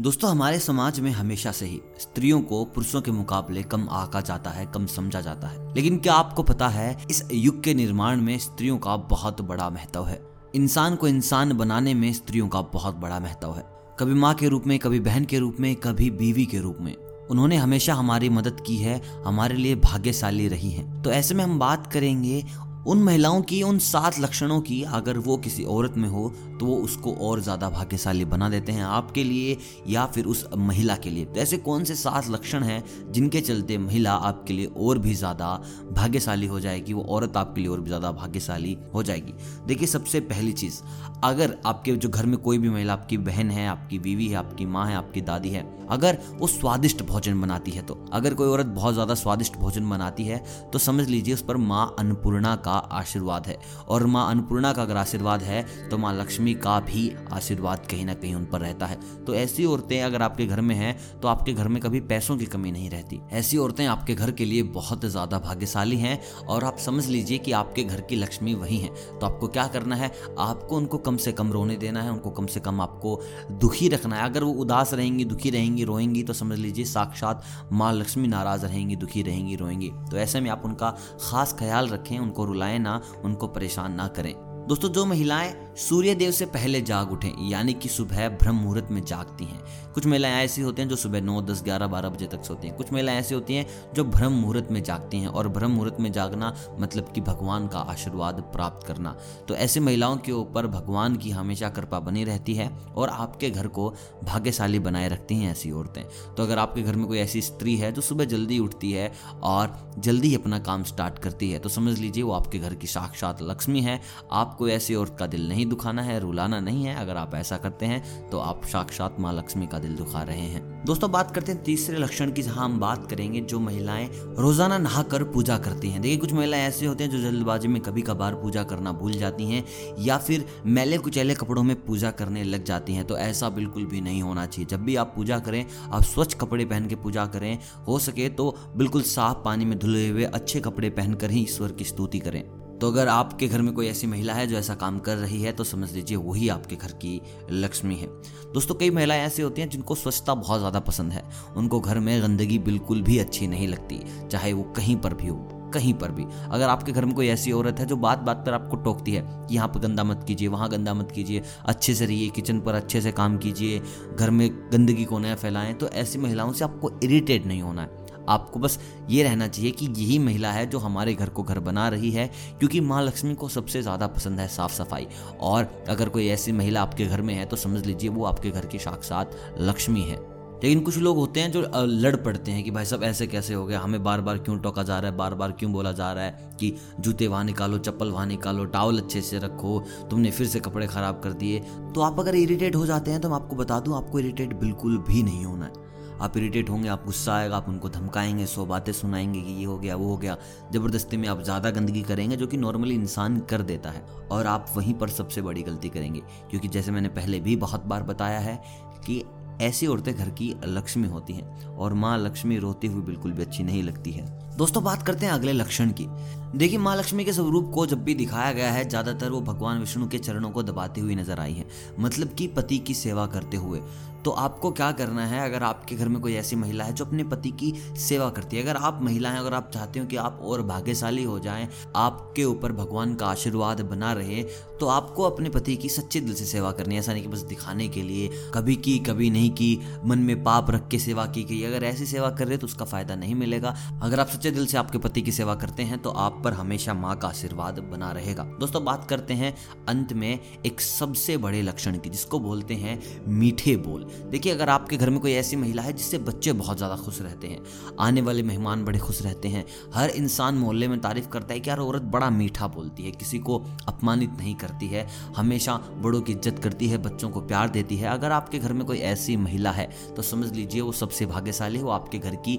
दोस्तों, हमारे समाज में हमेशा से ही स्त्रियों को पुरुषों के मुकाबले कम आका जाता है, कम समझा जाता है। लेकिन क्या आपको पता है, इस युग के निर्माण में स्त्रियों का बहुत बड़ा महत्व है। इंसान को इंसान बनाने में स्त्रियों का बहुत बड़ा महत्व है। कभी माँ के रूप में, कभी बहन के रूप में, कभी बीवी के रूप में। उन्होंने हमेशा हमारी मदद की है, हमारे लिए भाग्यशाली रही हैं। तो ऐसे में हम बात करेंगे, उन महिलाओं की, उन सात लक्षणों की, अगर वो किसी औरत में हो तो वो उसको और ज़्यादा भाग्यशाली बना देते हैं आपके लिए या फिर उस महिला के लिए। तो ऐसे कौन से सात लक्षण हैं जिनके चलते महिला आपके लिए और भी ज़्यादा भाग्यशाली हो जाएगी, वो औरत आपके लिए और भी ज़्यादा भाग्यशाली हो जाएगी। देखिए, सबसे पहली चीज़, अगर आपके जो घर में कोई भी महिला, आपकी बहन है, आपकी बीवी है, आपकी माँ है, आपकी दादी है, अगर वो स्वादिष्ट भोजन बनाती है तो अगर कोई औरत बहुत ज़्यादा स्वादिष्ट भोजन बनाती है तो समझ लीजिए उस पर माँ अन्नपूर्णा का आशीर्वाद है। और माँ अन्नपूर्णा का अगर आशीर्वाद है तो माँ लक्ष्मी का भी आशीर्वाद कहीं ना कहीं उन पर रहता है। तो ऐसी औरतें अगर आपके घर में हैं तो आपके घर में कभी पैसों की कमी नहीं रहती। ऐसी औरतें आपके घर के लिए बहुत ज़्यादा भाग्यशाली हैं और आप समझ लीजिए कि आपके घर की लक्ष्मी वही है। तो आपको क्या करना है? आपको उनको कम से कम रोने देना है, उनको कम से कम आपको दुखी रखना है। अगर वो उदास रहेंगी, दुखी रहेंगी, रोएँगी तो समझ लीजिए साक्षात माँ लक्ष्मी नाराज़ रहेंगी, दुखी रहेंगी, रोएँगी। तो ऐसे में आप उनका खास ख्याल रखें, उनको रुलाएँ ना, उनको परेशान ना करें। दोस्तों, जो महिलाएँ सूर्य देव से पहले जाग उठें, यानी कि सुबह ब्रह्म मुहूर्त में जागती हैं। कुछ महिलाएँ ऐसी होती हैं जो सुबह नौ, दस, ग्यारह, बारह बजे तक सोती हैं। कुछ महिलाएँ ऐसी होती हैं जो ब्रह्म मुहूर्त में जागती हैं, और ब्रह्म मुहूर्त में जागना मतलब कि भगवान का आशीर्वाद प्राप्त करना। तो ऐसी महिलाओं के ऊपर भगवान की हमेशा कृपा बनी रहती है, और आपके घर को भाग्यशाली बनाए रखती हैं ऐसी औरतें। तो अगर आपके घर में कोई ऐसी स्त्री है जो सुबह जल्दी उठती है और जल्दी अपना काम स्टार्ट करती है तो समझ लीजिए वो आपके घर की साक्षात लक्ष्मी है। आपको ऐसी औरत का दिल नहीं दुखाना है, रुलाना नहीं है। अगर आप ऐसा करते हैं तो आप साक्षात माँ लक्ष्मी का दिल दुखा रहे हैं। दोस्तों, बात करते हैं तीसरे लक्षण की, जहाँ हम बात करेंगे, जो महिलाएँ रोज़ाना नहाकर पूजा करती हैं। देखिए, कुछ महिलाएँ ऐसे होते हैं, जो जल्दबाजी में कभी कभार पूजा करना भूल जाती हैं, या फिर मैले कुचैले कपड़ों में पूजा करने लग जाती हैं। तो ऐसा बिल्कुल भी नहीं होना चाहिए। जब भी आप पूजा करें, आप स्वच्छ कपड़े पहन के पूजा करें, हो सके तो बिल्कुल साफ़ पानी में धुले हुए अच्छे कपड़े पहनकर ही ईश्वर की स्तुति करें। तो अगर आपके घर में कोई ऐसी महिला है जो ऐसा काम कर रही है तो समझ लीजिए वही आपके घर की लक्ष्मी है। दोस्तों, कई महिलाएँ ऐसी होती हैं जिनको स्वच्छता बहुत ज़्यादा पसंद है। उनको घर में गंदगी बिल्कुल भी अच्छी नहीं लगती, चाहे वो कहीं पर भी हो, कहीं पर भी। अगर आपके घर में कोई ऐसी औरत है जो बात बात पर आपको टोकती है कि यहाँ पर गंदा मत कीजिए, वहाँ गंदा मत कीजिए, अच्छे से रहिए, किचन पर अच्छे से काम कीजिए, घर में गंदगी को नया फैलाएँ तो ऐसी महिलाओं से आपको इरिटेट नहीं होना है। आपको बस ये रहना चाहिए कि यही महिला है जो हमारे घर को घर बना रही है, क्योंकि माँ लक्ष्मी को सबसे ज़्यादा पसंद है साफ़ सफ़ाई। और अगर कोई ऐसी महिला आपके घर में है तो समझ लीजिए वो आपके घर की साक्षात लक्ष्मी है। लेकिन कुछ लोग होते हैं जो लड़ पड़ते हैं कि भाई सब ऐसे कैसे हो गया? हमें बार बार क्यों टोका जा रहा है? बार बार क्यों बोला जा रहा है कि जूते वहाँ निकालो, चप्पल वहाँ निकालो टावल अच्छे से रखो, तुमने फिर से कपड़े ख़राब कर दिए? तो आप अगर इरिटेट हो जाते हैं तो मैं आपको बता दूँ, आपको इरिटेट बिल्कुल भी नहीं होना है। आप इरीटेट होंगे, आप गुस्सा आएगा, आप उनको धमकाएँगे, सौ बातें सुनाएँगे कि ये हो गया, वो हो गया। ज़बरदस्ती में आप ज़्यादा गंदगी करेंगे जो कि नॉर्मली इंसान कर देता है। और आप वहीं पर सबसे बड़ी गलती करेंगे। क्योंकि जैसे मैंने पहले भी बहुत बार बताया है कि ऐसी औरतें घर की लक्ष्मी होती हैं। और माँ लक्ष्मी रोती हुई बिल्कुल भी अच्छी नहीं लगती है। दोस्तों, बात करते हैं अगले लक्षण की। देखिए माँ लक्ष्मी के स्वरूप को जब भी दिखाया गया है, ज़्यादातर वो भगवान विष्णु के चरणों को दबाती हुई नज़र आई है मतलब कि पति की सेवा करते हुए। तो आपको क्या करना है, अगर आपके घर में कोई ऐसी महिला है जो अपने पति की सेवा करती है? अगर आप महिला हैं, अगर आप चाहते हो कि आप और भाग्यशाली हो जाएँ, आपके ऊपर भगवान का आशीर्वाद बना रहे तो आपको अपने पति की सच्चे दिल से सेवा करनी है। ऐसा नहीं कि बस दिखाने के लिए, कभी की, कभी नहीं की, मन में पाप रख के सेवा की गई। अगर ऐसी सेवा कर रहे तो उसका फ़ायदा नहीं मिलेगा। अगर आप सच्चे दिल से आपके पति की सेवा करते हैं तो आप पर हमेशा माँ का आशीर्वाद बना रहेगा। दोस्तों, बात करते हैं अंत में एक सबसे बड़े लक्षण की, जिसको बोलते हैं मीठे बोल। देखिए, अगर आपके घर में कोई ऐसी महिला है जिससे बच्चे बहुत ज़्यादा खुश रहते हैं, आने वाले मेहमान बड़े खुश रहते हैं, हर इंसान मोहल्ले में तारीफ़ करता है कि यार, औरत बड़ा मीठा बोलती है, किसी को अपमानित नहीं करती है, हमेशा बड़ों की इज़्ज़त करती है, बच्चों को प्यार देती है। अगर आपके घर में कोई ऐसी महिला है तो समझ लीजिए वो सबसे भाग्यशाली है, वो आपके घर की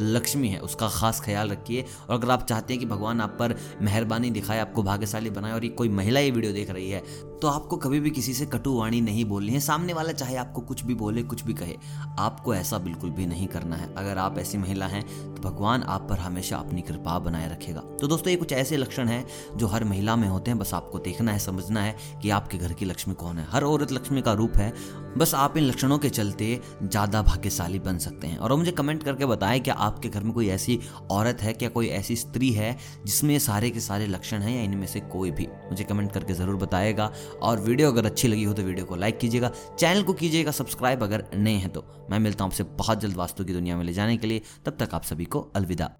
लक्ष्मी है, उसका खास ख्याल रखिए। और अगर आप चाहते हैं कि भगवान आप पर मेहरबानी दिखाए, आपको भाग्यशाली बनाए और ये कोई महिला ये वीडियो देख रही है तो आपको कभी भी किसी से कटु वाणी नहीं बोलनी है। सामने वाला चाहे आपको कुछ भी बोले, कुछ भी कहे, आपको ऐसा बिल्कुल भी नहीं करना है। अगर आप ऐसी महिला हैं तो भगवान आप पर हमेशा अपनी कृपा बनाए रखेगा। तो दोस्तों, ये कुछ ऐसे लक्षण हैं जो हर महिला में होते हैं। बस आपको देखना है, समझना है कि आपके घर की लक्ष्मी कौन है। हर औरत लक्ष्मी का रूप है। बस आप इन लक्षणों के चलते ज़्यादा भाग्यशाली बन सकते हैं। और मुझे कमेंट करके बताएँ क्या आपके घर में कोई ऐसी औरत है क्या, कोई ऐसी स्त्री है जिसमें सारे के सारे लक्षण हैं या इनमें से कोई भी? मुझे कमेंट करके ज़रूर बताएगा। और वीडियो अगर अच्छी लगी हो तो वीडियो को लाइक कीजिएगा। चैनल को कीजिएगा सब्सक्राइब अगर नए हैं तो। मैं मिलता हूँ आपसे बहुत जल्द वास्तु की दुनिया में ले जाने के लिए। तब तक आप सभी को अलविदा।